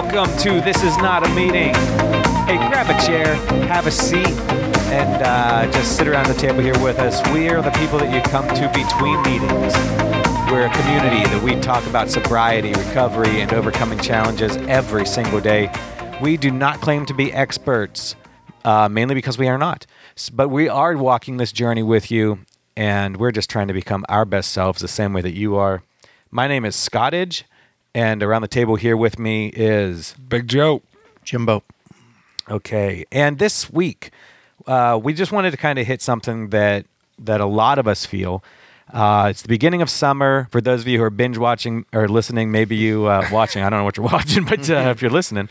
welcome to This Is Not a Meeting. Hey, grab a chair, have a seat, and uh, just sit around the table here with us. We are the people that you come to between meetings. We're a community that we talk about sobriety, recovery, and overcoming challenges every single day. We do not claim to be experts, uh, mainly because we are not. But we are walking this journey with you, and we're just trying to become our best selves the same way that you are. My name is Scottage, and around the table here with me is Big Joe. Jimbo. Okay, and this week uh, we just wanted to kind of hit something that that a lot of us feel. Uh, it's the beginning of summer. For those of you who are binge watching or listening, maybe you uh, watching. I don't know what you're watching, but uh, if you're listening,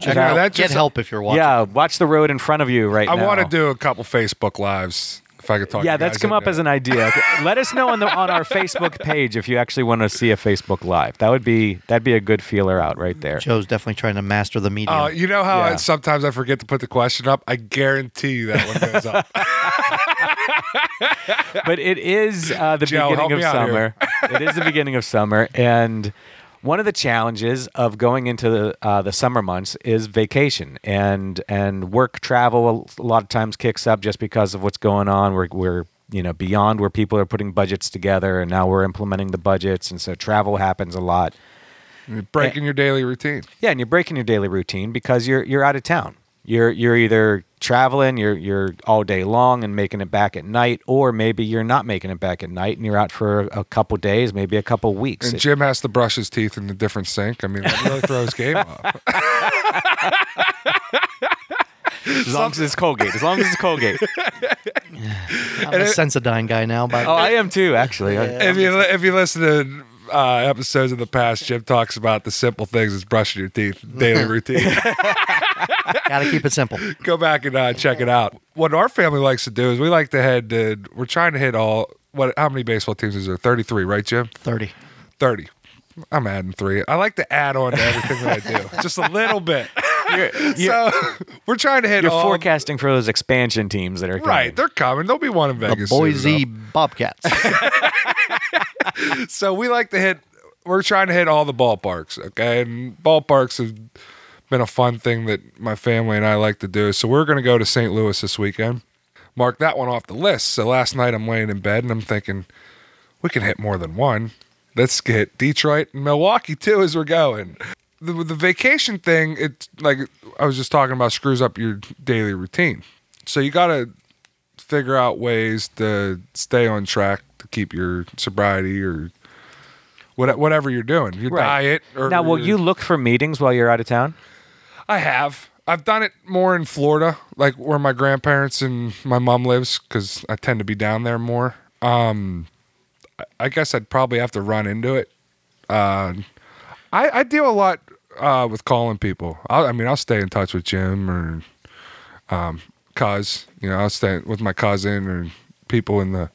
Check uh, out that Get help if you're watching. yeah, watch the road in front of you right now. I now. want to do a couple Facebook lives if I could talk. Yeah, you that's guys come up into as an idea. Let us know on the on our Facebook page if you actually want to see a Facebook live. That would be that'd be a good feeler out right there. Joe's definitely trying to master the medium. Uh, you know how I- sometimes I forget to put the question up. I guarantee you that one goes up. but it is uh, the Joe, beginning of summer. it is the beginning of summer, and one of the challenges of going into the uh, the summer months is vacation and and work travel. A lot of times kicks up just because of what's going on. We're we're you know beyond where people are putting budgets together, and now we're implementing the budgets, and so travel happens a lot. You're breaking your daily routine. Yeah, and you're breaking your daily routine because you're you're out of town. You're you're either traveling, you're you're all day long and making it back at night, or maybe you're not making it back at night and you're out for a couple days, maybe a couple weeks. And Jim has to brush his teeth in a different sink. I mean, that really throws game off. as long as it's Colgate, as long as it's Colgate. I'm a Sensodyne guy now, but oh, I am too, actually. I- if you if you listen to uh, episodes in the past, Jim talks about the simple things as brushing your teeth, daily routine. gotta keep it simple. Go back and uh, check it out. What our family likes to do is we like to head. To, we're trying to hit all. What? How many baseball teams is there? Thirty three, right, Jim? Thirty. 30. I'm adding three. I like to add on to everything that I do, just a little bit. so we're trying to hit You're all. forecasting for those expansion teams that are coming. Right, they're coming. There'll be one in The Vegas. soon Boise. Bobcats. So we like to hit. We're trying to hit all the ballparks. Okay, and ballparks have been a fun thing that my family and I like to do. So we're going to go to St. Louis this weekend. Mark that one off the list. So last night I'm laying in bed and I'm thinking we can hit more than one. Let's get Detroit and Milwaukee too as we're going. The, the vacation thing, it's like I was just talking about, screws up your daily routine. So you got to figure out ways to stay on track to keep your sobriety or what, whatever you're doing, your Right. diet. Or Now, will you look for meetings while you're out of town? I have. I've done it more in Florida, like where my grandparents and my mom lives, because I tend to be down there more. Um, I- guess I'd probably have to run into it. Uh, I, I deal a lot uh, with calling people. I'll, I mean, I'll stay in touch with Jim or um, cuz. You know, I'll stay with my cousin or people in the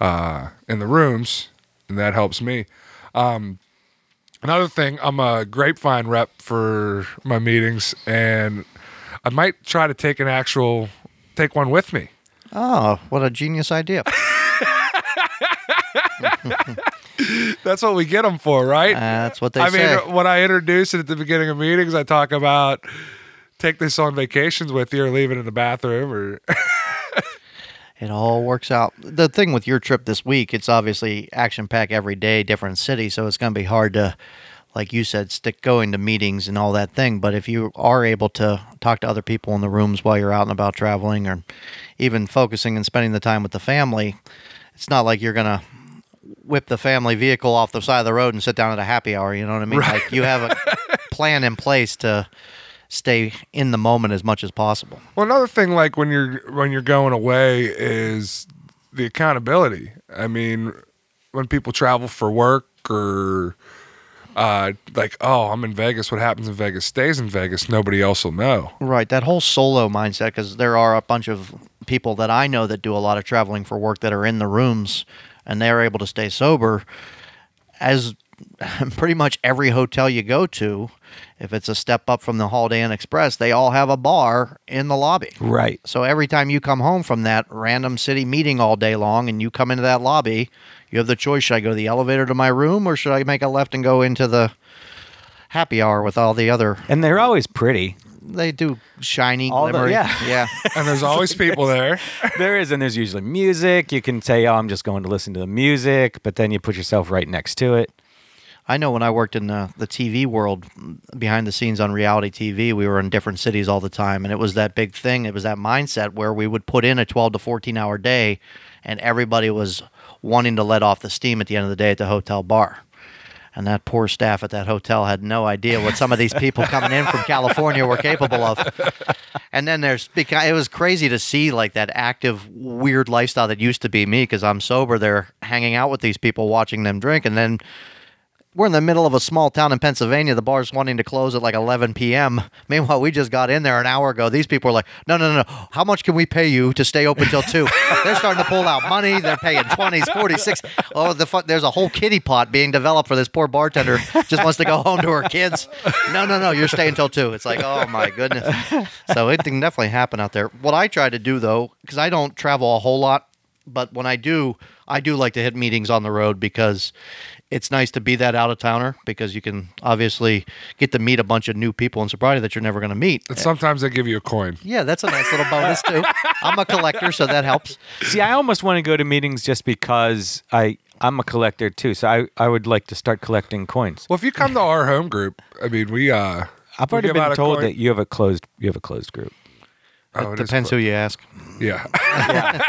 uh, in the rooms, and that helps me. Um, Another thing, I'm a grapevine rep for my meetings, and I might try to take an actual take one with me. Oh, what a genius idea. That's what we get them for, right? Uh, that's what they I say. mean, when I introduce it at the beginning of meetings, I talk about take this on vacations with you, or leave it in the bathroom, or It all works out. The thing with your trip this week, it's obviously action packed every day, different city, so it's going to be hard to, like you said, stick going to meetings and all that thing. But if you are able to talk to other people in the rooms while you're out and about traveling, or even focusing and spending the time with the family, it's not like you're going to whip the family vehicle off the side of the road and sit down at a happy hour. You know what I mean? Like you have a plan in place to stay in the moment as much as possible. Well, another thing, like when you're when you're going away, is the accountability. I mean, when people travel for work or uh, like, oh, I'm in Vegas. What happens in Vegas stays in Vegas. Nobody else will know. Right, that whole solo mindset, because there are a bunch of people that I know that do a lot of traveling for work that are in the rooms and they're able to stay sober. As pretty much every hotel you go to, if it's a step up from the Holiday Inn Express, they all have a bar in the lobby. Right. So every time you come home from that random city meeting all day long and you come into that lobby, you have the choice should I go to the elevator to my room or should I make a left and go into the happy hour with all the other. And they're always pretty. They do shiny, All the- glimmery. yeah. yeah. And there's always people there. There is, and there's usually music. You can say, "Oh, I'm just going to listen to the music," but then you put yourself right next to it. I know when I worked in the, the TV world, behind the scenes on reality TV, we were in different cities all the time. And it was that big thing. It was that mindset where we would put in a 12 to 14 hour day, and everybody was wanting to let off the steam at the end of the day at the hotel bar. And that poor staff at that hotel had no idea what some of these people coming in from California were capable of. And then there's because it was crazy to see like that active weird lifestyle that used to be me because I'm sober. They're hanging out with these people, watching them drink, and then we're in the middle of a small town in Pennsylvania. The bar's wanting to close at like 11 p.m. Meanwhile, we just got in there an hour ago. These people are like, no, no, no, no. How much can we pay you to stay open till 2? They're starting to pull out money. They're paying 20s, 40s, Oh, the fu- there's a whole kitty pot being developed for this poor bartender. Just wants to go home to her kids. No, no, no. You're staying till 2. It's like, oh, my goodness. So it can definitely happen out there. What I try to do, though, because I don't travel a whole lot, but when I do, I do like to hit meetings on the road because it's nice to be that out of towner because you can obviously get to meet a bunch of new people in sobriety that you're never going to meet. And sometimes they give you a coin. Yeah, that's a nice little bonus too. I'm a collector, so that helps. See, I almost want to go to meetings just because I I'm a collector too. So I, I would like to start collecting coins. Well, if you come to our home group, I mean, we uh, I've already been told that you have a closed you have a closed group. Oh, it is Depends who you ask. Yeah, Yeah.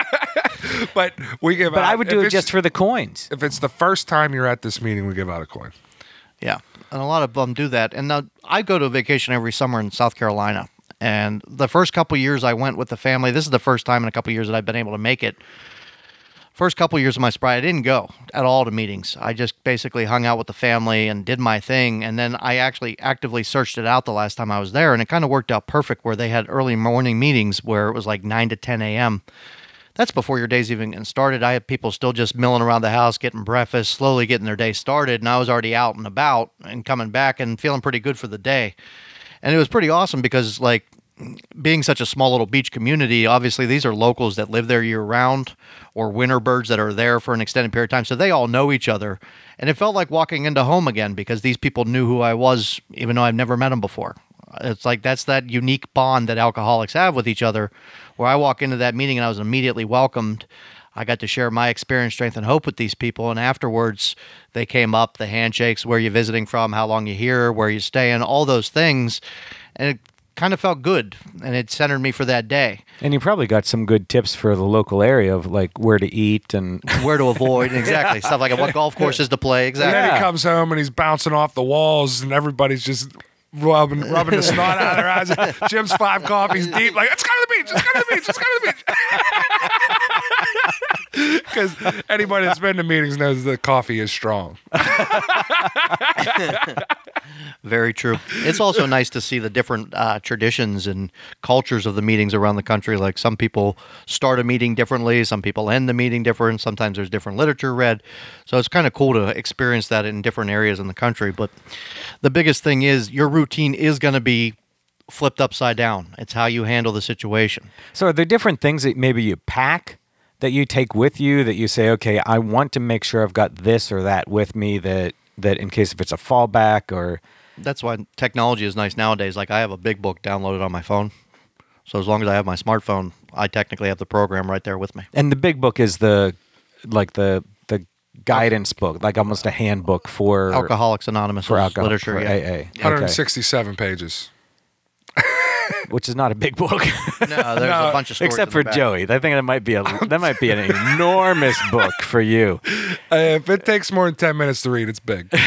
but we give. but out, I would do it just for the coins. if it's the first time you're at this meeting, we give out a coin. Yeah, and a lot of them do that. And now I go to a vacation every summer in South Carolina. And the first couple years I went with the family, this is the first time in a couple years that I've been able to make it. First couple of years of my sobriety, I didn't go at all to meetings. I just basically hung out with the family and did my thing. And then I actually actively searched it out the last time I was there, and it kind of worked out perfect. Where they had early morning meetings where it was like nine to ten a.m. That's before your day's even getting started. I had people still just milling around the house, getting breakfast, slowly getting their day started, and I was already out and about and coming back and feeling pretty good for the day. And it was pretty awesome because, like, being such a small little beach community, obviously these are locals that live there year round or winter birds that are there for an extended period of time. So they all know each other. And it felt like walking into home again because these people knew who I was, even though I've never met them before. It's like that's that unique bond that alcoholics have with each other. Where I walk into that meeting and I was immediately welcomed. I got to share my experience, strength, and hope with these people. And afterwards, they came up the handshakes, where you're visiting from, how long you here, where you staying, all those things. And it kind of felt good. And it centered me for that day. And you probably got some good tips for the local area of like where to eat and Where to avoid, exactly. Stuff like what golf courses to play, exactly. And then he comes home and he's bouncing off the walls, and everybody's just rubbing rubbing the snot out of their eyes. Jim's five coffees deep, like let's go to the beach, let's go to the beach, let's go to the beach. Because anybody that's been to meetings knows that coffee is strong. Very true. It's also nice to see the different uh, traditions and cultures of the meetings around the country. Like some people start a meeting differently, some people end the meeting different. Sometimes there's different literature read. So it's kind of cool to experience that in different areas in the country. But the biggest thing is your routine is going to be flipped upside down. It's how you handle the situation. So are there different things that maybe you pack that you take with you that you say, okay, I want to make sure I've got this or that with me that that in case if it's a fallback or That's why technology is nice nowadays. Like I have a big book downloaded on my phone. So as long as I have my smartphone, I technically have the program right there with me. and the big book is the like the the guidance book, like almost a handbook for Alcoholics Anonymous for alcohol literature. for yeah. AA. Okay. 167 pages. Which is not a big book. No, there's No, a bunch of stories Except in for the back. Joey. I think that might be a that might be an enormous book for you. Uh, if it takes more than 10 minutes to read, it's big.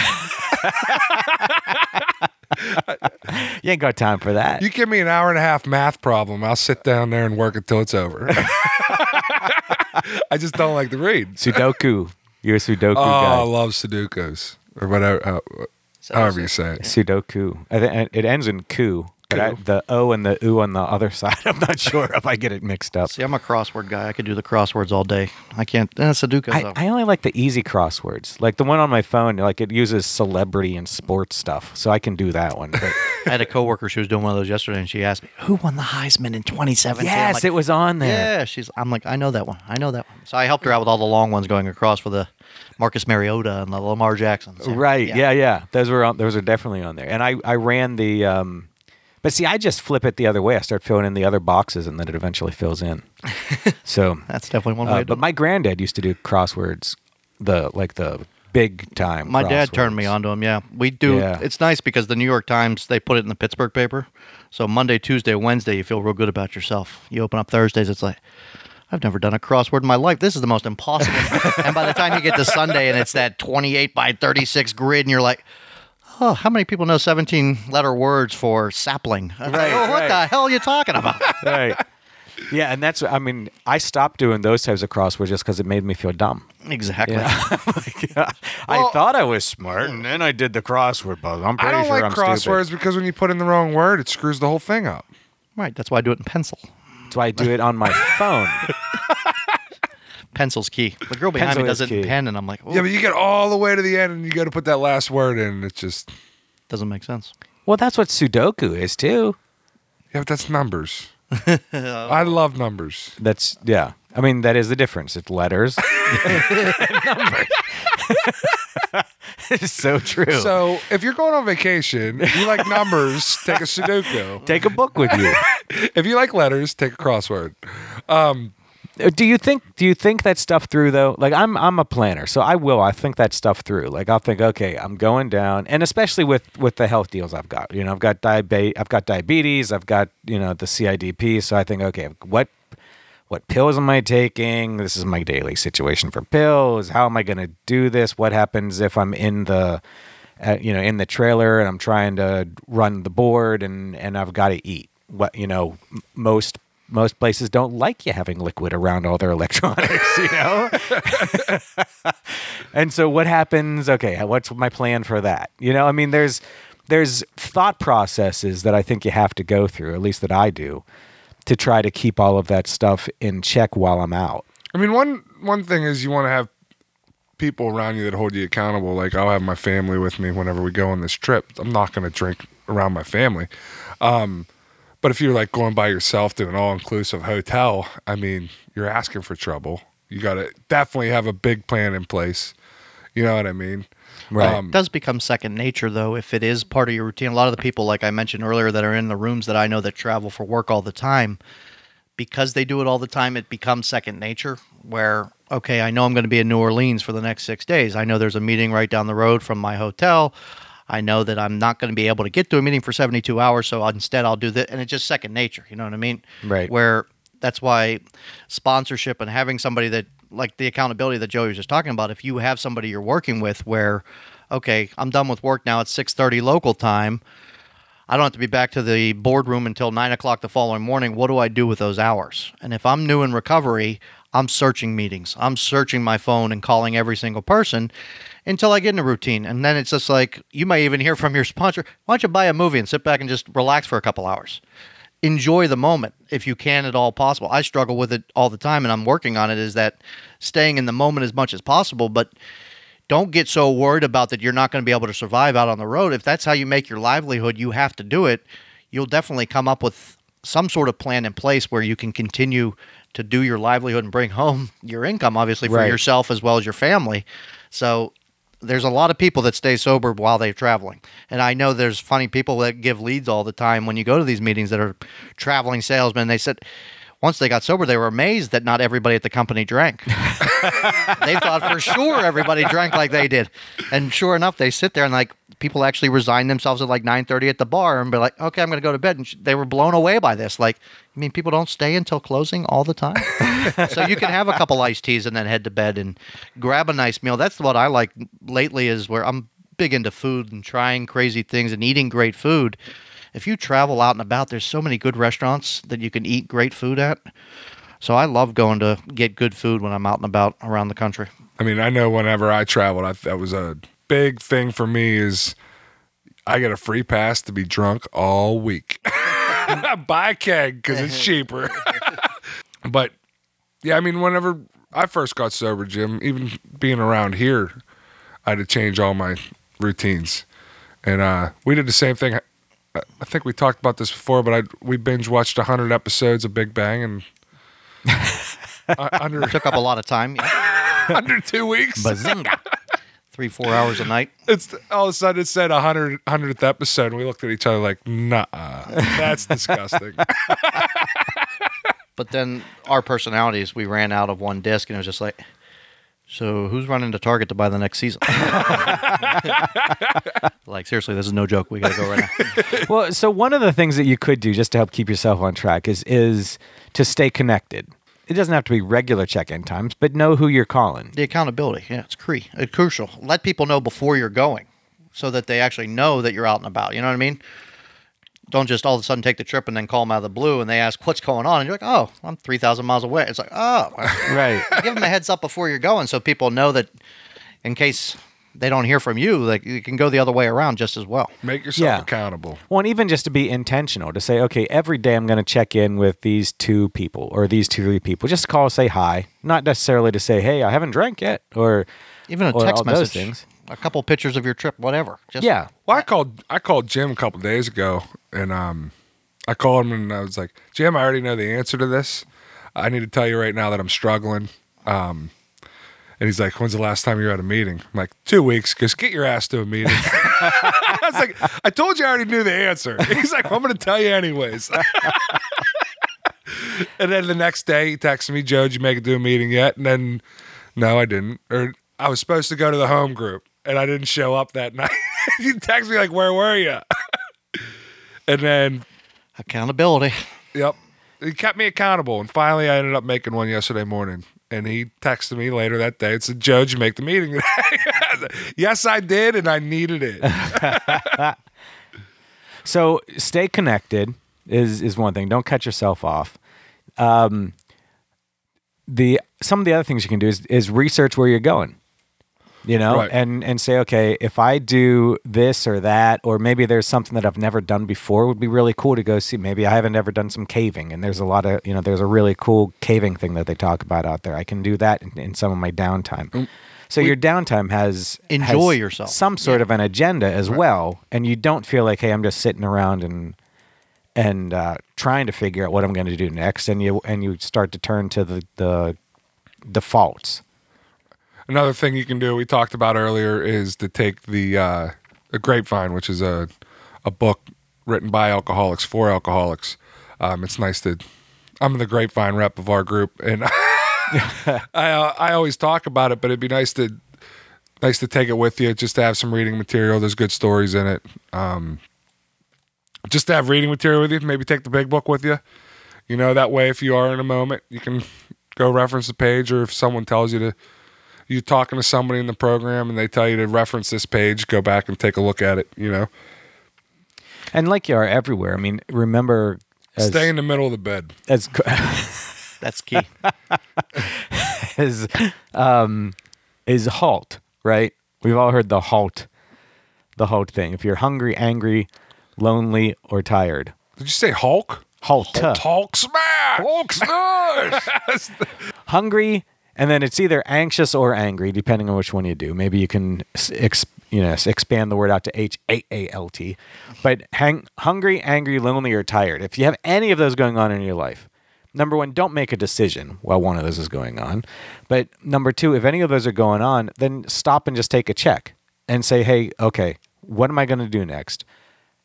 You ain't got time for that. You give me an hour and a half math problem, I'll sit down there and work until it's over. I just don't like to read. Sudoku. You're a Sudoku Oh, I love Sudokus or whatever, uh, however you say it. Sudoku. I thi- It ends in ku. But I, the O and the U on the other side, I'm not sure if I get it mixed up. See, I'm a crossword guy. I could do the crosswords all day. I can't. Uh, Sudoku I. I only like the easy crosswords, like the one on my phone. Like it uses celebrity and sports stuff, so I can do that one. But I had a coworker. She was doing one of those yesterday, and she asked me, "Who won the Heisman in 2017?" Yes, like, it was on there. Yeah, she's. I'm like, I know that one. I know that one. So I helped her out with all the long ones going across for the Marcus Mariota and the Lamar Jacksons. Yeah. Right. Yeah. yeah, Those were on, those are definitely on there. And I I ran the um but see I just flip it the other way. I start filling in the other boxes and then it eventually fills in. so That's definitely one uh, way. to do but my granddad used to do crosswords the like the big time. My dad turned me onto him. Yeah, we do. Yeah. It's nice because the New York Times they put it in the Pittsburgh paper. So Monday, Tuesday, Wednesday, you feel real good about yourself. You open up Thursdays, it's like. I've never done a crossword in my life. This is the most impossible. and by the time you get to Sunday and it's that 28 by 36 grid, and you're like, oh, how many people know 17 letter words for sapling? It's like, Right, oh, what right. the hell are you talking about? right. Yeah, and that's I mean, I stopped doing those types of crosswords just because it made me feel dumb. exactly. Yeah. Uh, I Well- thought I was smart, and then I did the crossword puzzle. I'm I don't sure like I'm crosswords stupid. because when you put in the wrong word, it screws the whole thing up. Right. That's why I do it in pencil. That's why I do it on my phone. Pencil's key. The girl behind Pencil me does is it in key. pen, and I'm like, oh, Yeah, but you get all the way to the end and you got to put that last word in. It's just doesn't make sense. Well, that's what Sudoku is too. yeah, but that's numbers. I love numbers. That's yeah. I mean, that is the difference. It's letters, and numbers. it's so true. So if you're going on vacation, if you like numbers, take a Sudoku. take a book with you. If you like letters, take a crossword. Um, do you think? Do you think that stuff through though? Like I'm, I'm a planner, so I will. I think that stuff through. Like I'll think, okay, I'm going down, and especially with with the health deals I've got. You know, I've got diabetes. I've got diabetes. I've got you know the CIDP. So I think, okay, what what pills am I taking? This is my daily situation for pills. How am I going to do this? What happens if I'm in the, uh, you know, in the trailer and I'm trying to run the board and and I've got to eat? What you know, most most places don't like you having liquid around all their electronics, you know. and so what happens? Okay, what's my plan for that? You know, I mean, there's there's thought processes that I think you have to go through, at least that I do, to try to keep all of that stuff in check while I'm out. I mean, one one thing is you want to have people around you that hold you accountable. Like I'll have my family with me whenever we go on this trip. I'm not going to drink around my family. Um, but if you're like going by yourself to an all inclusive hotel, I mean, you're asking for trouble. You got to definitely have a big plan in place. You know what I mean? Right. Um, It does become second nature though if it is part of your routine. A lot of the people, like I mentioned earlier, that are in the rooms that I know that travel for work all the time, because they do it all the time, it becomes second nature. Where okay, I know I'm going to be in New Orleans for the next six days. I know there's a meeting right down the road from my hotel. I know that I'm not going to be able to get to a meeting for 72 hours, so instead I'll do that, and it's just second nature. You know what I mean? Right. Where that's why sponsorship and having somebody that like the accountability that Joey was just talking about. If you have somebody you're working with, where okay, I'm done with work now. It's 6:30 local time. I don't have to be back to the boardroom until nine o'clock the following morning. What do I do with those hours? And if I'm new in recovery, I'm searching meetings. I'm searching my phone and calling every single person until I get in a routine. And then it's just like you might even hear from your sponsor, why don't you buy a movie and sit back and just relax for a couple hours? Enjoy the moment if you can at all possible. I struggle with it all the time and I'm working on it is that staying in the moment as much as possible, but don't get so worried about that you're not going to be able to survive out on the road. If that's how you make your livelihood, you have to do it. You'll definitely come up with some sort of plan in place where you can continue to do your livelihood and bring home your income, obviously, for Right. yourself as well as your family. So there's a lot of people that stay sober while they're traveling. And I know there's funny people that give leads all the time when you go to these meetings that are traveling salesmen. They said once they got sober, they were amazed that not everybody at the company drank. they thought for sure everybody drank like they did. And sure enough, they sit there and like people actually resign themselves at like 9:30 at the bar and be like, "Okay, I'm going to go to bed." And sh- they were blown away by this. Like, I mean, people don't stay until closing all the time. so you can have a couple iced teas and then head to bed and grab a nice meal. That's what I like lately is where I'm big into food and trying crazy things and eating great food. If you travel out and about, there's so many good restaurants that you can eat great food at. So I love going to get good food when I'm out and about around the country. I mean, I know whenever I traveled, I, that was a big thing for me. Is I get a free pass to be drunk all week. Buy a keg because it's cheaper. but yeah, I mean, whenever I first got sober, Jim, even being around here, I had to change all my routines. And uh, we did the same thing. I- think we talked about this before, but I we binge watched 100 episodes of Big Bang and uh, under Took up a lot of time. Yeah. under two weeks. Bazinga. Three, four hours a night. it's all of a sudden it said 100 100th episode, and we looked at each other like, nah, that's disgusting. But then our personalities, we ran out of one disc, and it was just like, so who's running to Target to buy the next season? like seriously, this is no joke. We gotta go right now. well, so one of the things that you could do just to help keep yourself on track is is to stay connected. It doesn't have to be regular check-in times, but know who you're calling. The accountability, yeah, it's cre- it's crucial. Let people know before you're going, so that they actually know that you're out and about. You know what I mean? Don't just all of a sudden take the trip and then call them out of the blue and they ask what's going on and you're like, oh, I'm three thousand miles away. It's like, oh, Right. give them a heads up before you're going, so people know that in case they don't hear from you, like you can go the other way around just as well. Make yourself Yeah. accountable. Well, and even just to be intentional, to say, okay, every day I'm going to check in with these two people or these two three people. Just call, say hi, not necessarily to say, hey, I haven't drank yet, or Even a or text all those message, things. a couple pictures of your trip, whatever. Just Yeah, Well, I called I called Jim a couple days ago, and um, I called him and I was like, Jim, I already know the answer to this. I need to tell you right now that I'm struggling. Um, and he's like, When's the last time you were at a meeting? I'm like, Two weeks. Because get your ass to a meeting. I was like, I told you I already knew the answer. He's like, I'm going to tell you anyways. and then the next day, he texted me, Joe, did you make it to a meeting yet? And then, no, I didn't. Or I was supposed to go to the home group, and I didn't show up that night. he texted me like, "Where were you?" and then, accountability. yep, he kept me accountable. And finally, I ended up making one yesterday morning. And he texted me later that day and said, "Joe, did you make the meeting today?" yes, I did, and I needed it. So stay connected is is one thing. Don't cut yourself off. Um, the some of the other things you can do is is research where you're going. You know, Right. and and say, okay, if I do this or that, or maybe there's something that I've never done before, would be really cool to go see. Maybe I haven't ever done some caving, and there's a lot of you know, there's a really cool caving thing that they talk about out there. I can do that in, in some of my downtime. So your downtime has Enjoy has yourself. Some sort of an agenda as well, and you don't feel like, hey, I'm just sitting around and and uh, trying to figure out what I'm going to do next, and you and you start to turn to the the defaults. Another thing you can do, we talked about earlier, is to take the uh, a grapevine, which is a a book written by alcoholics for alcoholics. Um, it's nice to. I'm the grapevine rep of our group, and I uh, I always talk about it, but it'd be nice to nice to take it with you, just to have some reading material. There's good stories in it. Um, just to have reading material with you. Maybe take the big book with you. You know that way, if you are in a moment, you can go reference the page, or if someone tells you to you talking to somebody in the program and they tell you to reference this page, go back and take a look at it. You know, And like you are everywhere. I mean, remember as stay in the middle of the bed. as That's key. as um, is halt right. We've all heard the halt, the halt thing. If you're hungry, angry, lonely, or tired, Did you say Hulk? halt. Hulk smash. Hulk smash. hungry and then it's either anxious or angry depending on which one you do. Maybe you can ex, you know expand the word out to h a a l t. But hang, hungry angry lonely or tired if you have any of those going on in your life number one don't make a decision while one of those is going on. But number two if any of those are going on then stop and just take a check and say hey okay what am i going to do next?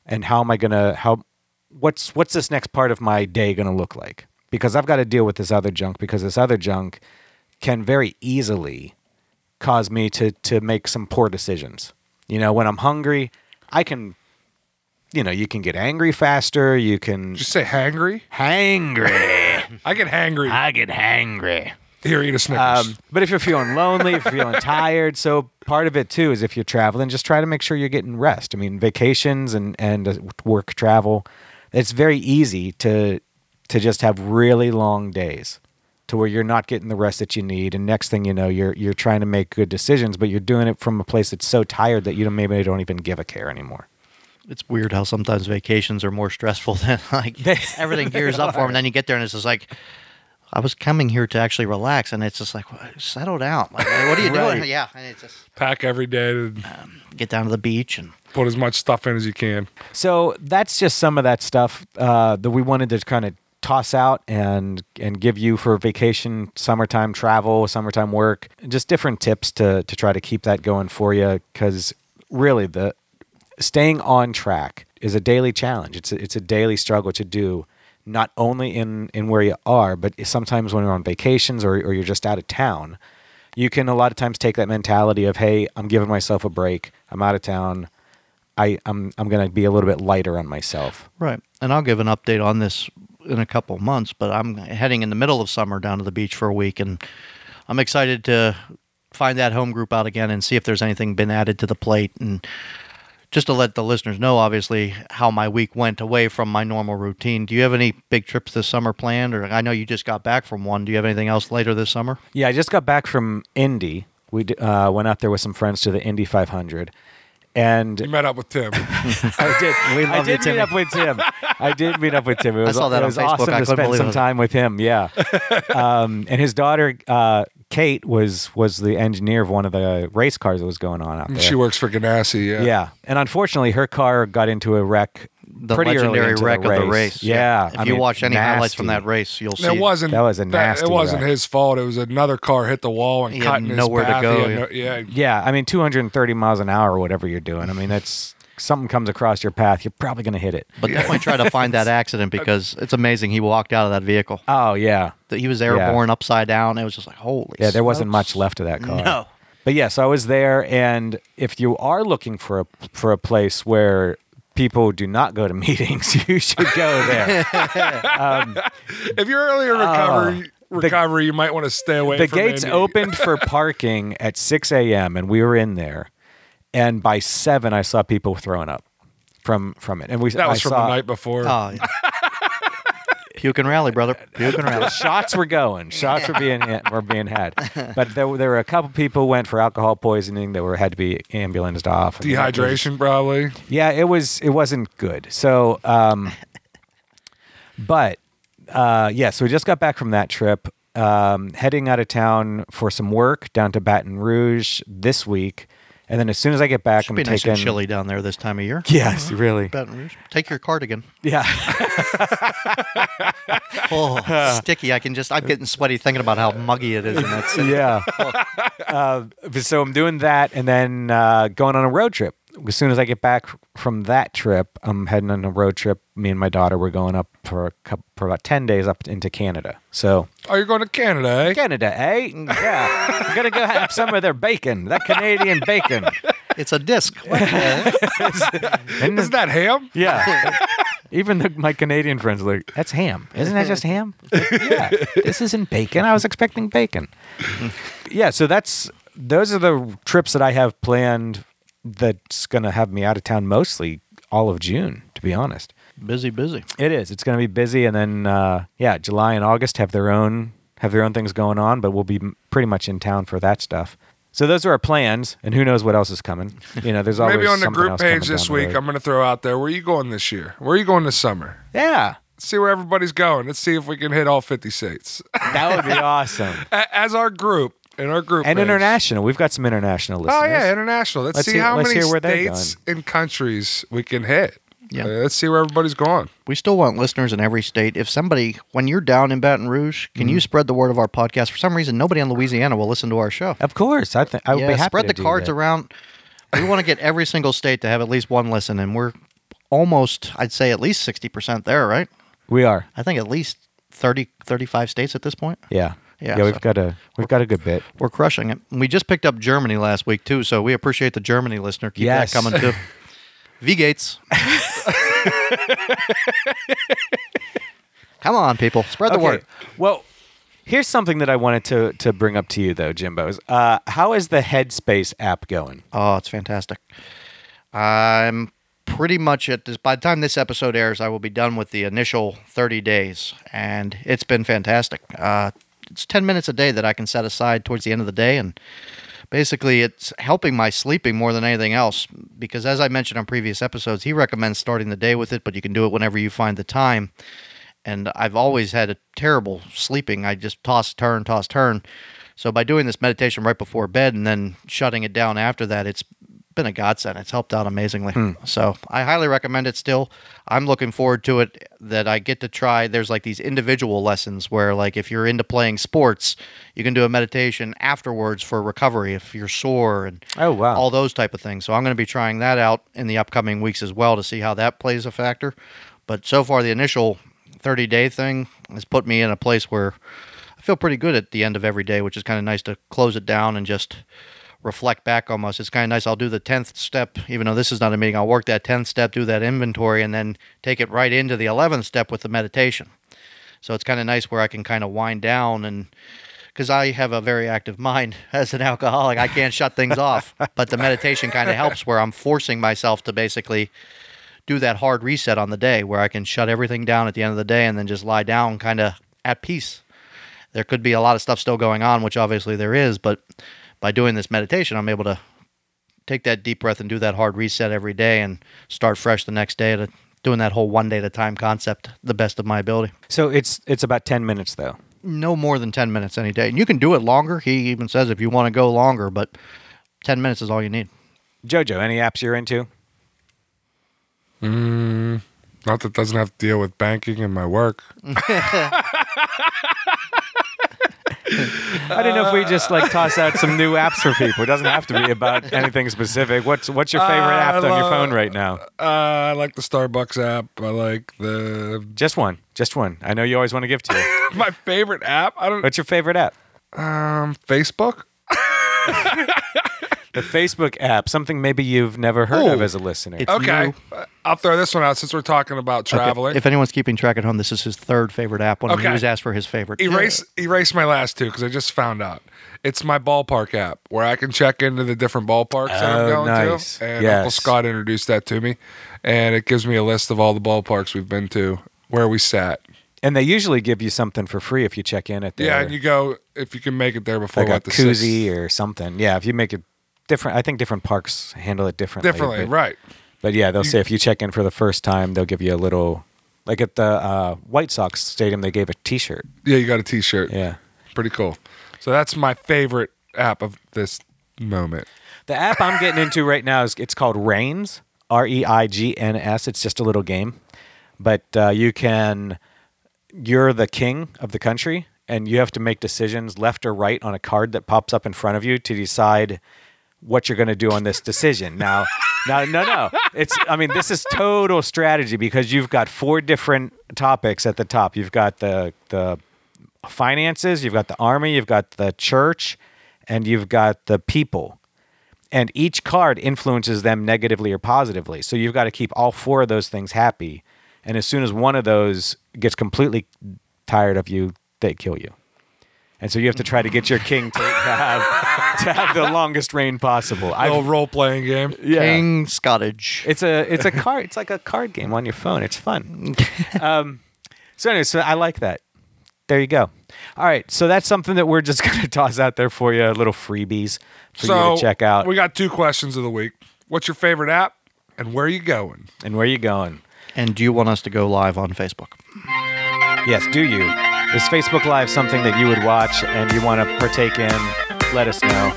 And how am i going to how what's what's this next part of my day going to look like? Because i've got to deal with this other junk because this other junk can very easily cause me to to make some poor decisions you know when i'm hungry i can you know you can get angry faster you can Did you say hangry? hangry I get hangry. i get hangry Here, eat a Snickers. um, but if you're feeling lonely, if you're feeling tired, so part of it too is if you're traveling, just try to make sure you're getting rest. I mean, vacations and and uh, work travel, it's very easy to to just have really long days to where you're not getting the rest that you need, and next thing you know, you're you're trying to make good decisions, but you're doing it from a place that's so tired that you don't maybe don't even give a care anymore. It's weird how sometimes vacations are more stressful than like everything gears up for them, and then you get there and it's just like. I was coming here to actually relax, and it's just like, "What- settle down. Like, what are you Right. doing? Yeah, and it's just Pack every day to get down to the beach and put as much stuff in as you can. So that's just some of that stuff uh, that we wanted to kind of toss out and and give you for vacation, summertime travel, summertime work, just different tips to to try to keep that going for you. Because really, the staying on track is a daily challenge. It's a, it's a daily struggle to do. Not only in, in where you are, but sometimes when you're on vacations or, or you're just out of town, you can a lot of times take that mentality of, hey, I'm giving myself a break. I'm out of town. I, I'm I'm gonna be a little bit lighter on myself. Right. And I'll give an update on this in a couple months, but I'm heading in the middle of summer down to the beach for a week and I'm excited to find that home group out again and see if there's anything been added to the plate and just to let the listeners know obviously how my week went away from my normal routine. Do you have any big trips this summer planned or I know you just got back from one. Do you have anything else later this summer? Yeah, I just got back from Indy. We uh, went out there with some friends to the Indy 500, and You met up with Tim. I did. We I love you, did meet Timmy. up with Tim. I did meet up with Tim. It was, saw that it on was Facebook. awesome I to couldn't spend believe some it. time with him. Yeah, um, and his daughter uh, Kate was was the engineer of one of the race cars that was going on out there. she works for Ganassi. Yeah. yeah, and unfortunately, her car got into a wreck. The pretty early legendary into wreck the of the race. Yeah, If I you mean, watch any highlights from that race, you'll see It wasn't. That was a nasty It wasn't wreck. his fault. It was another car hit the wall and He cut had his nowhere to path. He go, yeah. no- yeah. Yeah, I mean, 230 miles an hour or whatever you're doing. I mean, that's something comes across your path, you're probably going to hit it. But definitely try to find that accident because it's amazing he walked out of that vehicle. Oh yeah, That he was airborne upside down. It was just like holy. yeah. There wasn't much left of that car. No. But yes, I was there, and if you are looking for a for a place where people do not go to meetings, you should go there. Um, if you're early in recovery, uh, recovery, you might want to stay away. The from gates Indy. opened for parking at 6 a.m. and we were in there, and by seven, I saw people throwing up from from it, and we That was I from saw, the night before. Oh, yeah. Puke and rally, brother. Puke and rally. shots were going. Shots were being were being had, but there, were- there were a couple people who went for alcohol poisoning that were had to be ambulanced off. And that was- Dehydration, probably. Yeah, it was it wasn't good. So, um, but uh, yeah, so we just got back from that trip. Um, heading out of town for some work down to Baton Rouge this week, and then as soon as I get back, Should I'm be nice taking. and chilly down there this time of year. Yes, really. Baton Rouge. Take your cardigan. Yeah. Oh, sticky. I can just. I'm getting sweaty thinking about how muggy it is in that city. yeah. uh, so I'm doing that and then uh, going on a road trip. As soon as I get back from that trip, I'm heading on a road trip. Me and my daughter were going up for a couple, for about ten days up into Canada. So Oh, you're going to Canada, eh? Canada, eh? Yeah, I'm gonna go have some of their bacon, that Canadian bacon. It's a disc. What the- And Is that ham? yeah. Even the, my Canadian friends are like, "That's ham, isn't that just ham?" Like, yeah, this isn't bacon. I was expecting bacon. yeah, so that's those are the trips that I have planned. That's gonna have me out of town mostly all of June, to be honest. busy, busy. It is. It's going to be busy, and then uh, yeah, July and August have their own have their own things going on, but we'll be pretty much in town for that stuff. So those are our plans, and who knows what else is coming? You know, there's always Maybe on the group page this week. I'm going to throw out there. Where are you going this year? Where are you going this summer? yeah, Let's see where everybody's going. Let's see if we can hit all 50 states that would be awesome. As our group. In our group And page. international, we've got some international listeners. Oh yeah, international. Let's, Let's see hear- how let's many hear where states and countries we can hit. Yeah. Uh, let's see where everybody's going. We still want listeners in every state. If somebody, when you're down in Baton Rouge, can Mm-hmm. you spread the word of our podcast? For some reason, nobody in Louisiana will listen to our show. Of course, I think I would yeah, be happy to spread to the do cards that. around. We want to get every single state to have at least one listen, and we're almost, I'd say, at least sixty percent there, right? We are. I think at least 30, 35 states at this point. Yeah. Yeah, Yeah, we've so- got a we've got a good bit. We're crushing it. And we just picked up Germany last week too, so we appreciate the Germany listener. Keep Yes. that coming too. V Gates. Come on, people, spread the word. Well, here's something that I wanted to to bring up to you though, Jimbo's. Uh, how is the Headspace app going? Oh, it's fantastic. I'm pretty much at this. By the time this episode airs, I will be done with the initial 30 days, and it's been fantastic. Uh, it's 10 minutes a day that I can set aside towards the end of the day, and Basically, it's helping my sleeping more than anything else because, as I mentioned on previous episodes, he recommends starting the day with it, but you can do it whenever you find the time. And I've always had a terrible sleeping. I just toss, turn, toss, turn. So by doing this meditation right before bed and then shutting it down after that, it's been a godsend. It's helped out amazingly. Hmm. So I highly recommend it still. I'm looking forward to it that I get to try. There's like these individual lessons where, like, if you're into playing sports, you can do a meditation afterwards for recovery if you're sore and Oh, wow. all those type of things. So I'm going to be trying that out in the upcoming weeks as well to see how that plays a factor. But so far, the initial 30 day thing has put me in a place where I feel pretty good at the end of every day, which is kind of nice to close it down and just reflect back almost. It's kind of nice. I'll do the 10th step, even though this is not a meeting. I'll work that 10th step, do that inventory, and then take it right into the 11th step with the meditation. So it's kind of nice where I can kind of wind down and because I have a very active mind as an alcoholic, I can't shut things off. But the meditation kind of helps where I'm forcing myself to basically do that hard reset on the day where I can shut everything down at the end of the day and then just lie down kind of at peace. There could be a lot of stuff still going on, which obviously there is, but by doing this meditation, I'm able to take that deep breath and do that hard reset every day and start fresh the next day to doing that whole one day at a time concept the best of my ability. So it's it's about 10 minutes though. No more than 10 minutes any day. And you can do it longer. He even says if you want to go longer, but 10 minutes is all you need. Jojo, any apps you're into? Mm, not that doesn't have to deal with banking and my work. I don't know if we just like toss out some new apps for people. It doesn't have to be about anything specific. What's what's your favorite app on your phone right now? Uh, I like the Starbucks app. I like the Just one. Just one. I know you always want to give two. my favorite app. I don't What's your favorite app? um Facebook. The Facebook app, something maybe you've never heard of as a listener. It's Okay, new. I'll throw this one out since we're talking about Okay, traveling. If anyone's keeping track at home, this is his third favorite app. When he Okay. was asked for his favorite. erase erase my last two because I just found out. It's my ballpark app where I can check into the different ballparks that I'm Oh, going nice. to. And Yes. Uncle Scott introduced that to me, and it gives me a list of all the ballparks we've been to, where we sat. and they usually give you something for free if you check in at their Yeah, and you go if you can make it there before like a what the koozie six- or something. Yeah, if you make it different, I think different parks handle it differently. differently, but, right? But yeah, they'll say if you check in for the first time, they'll give you a little. Like at the uh, White Sox stadium, they gave a T-shirt. Yeah, you got a T-shirt. Yeah. pretty cool. So that's my favorite app of this moment. The app I'm getting into right now is it's called Reigns, R E I G N S. It's just a little game, but uh, you can you're the king of the country, and you have to make decisions left or right on a card that pops up in front of you to decide what you're going to do on this decision. Now, now, no, no, it's I mean this is total strategy because you've got four different topics at the top. You've got the the finances, you've got the army, you've got the church, and you've got the people and each card influences them negatively or positively. So you've got to keep all four of those things happy. And as soon as one of those gets completely tired of you, they kill you. And so you have to try to get your king to have to have the longest reign possible. Little I've, role playing game. yeah. King Scottage. It's a it's a card. It's like a card game on your phone. It's fun. um, so anyway, so I like that. There you go. All right, so that's something that we're just going to toss out there for you, little freebies for so you to check out. We got two questions of the week. What's your favorite app, and where are you going? and where are you going? And do you want us to go live on Facebook? Yes, do you? Is Facebook Live something that you would watch and you want to partake in? Let us know.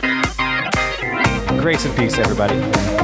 Grace and peace, everybody.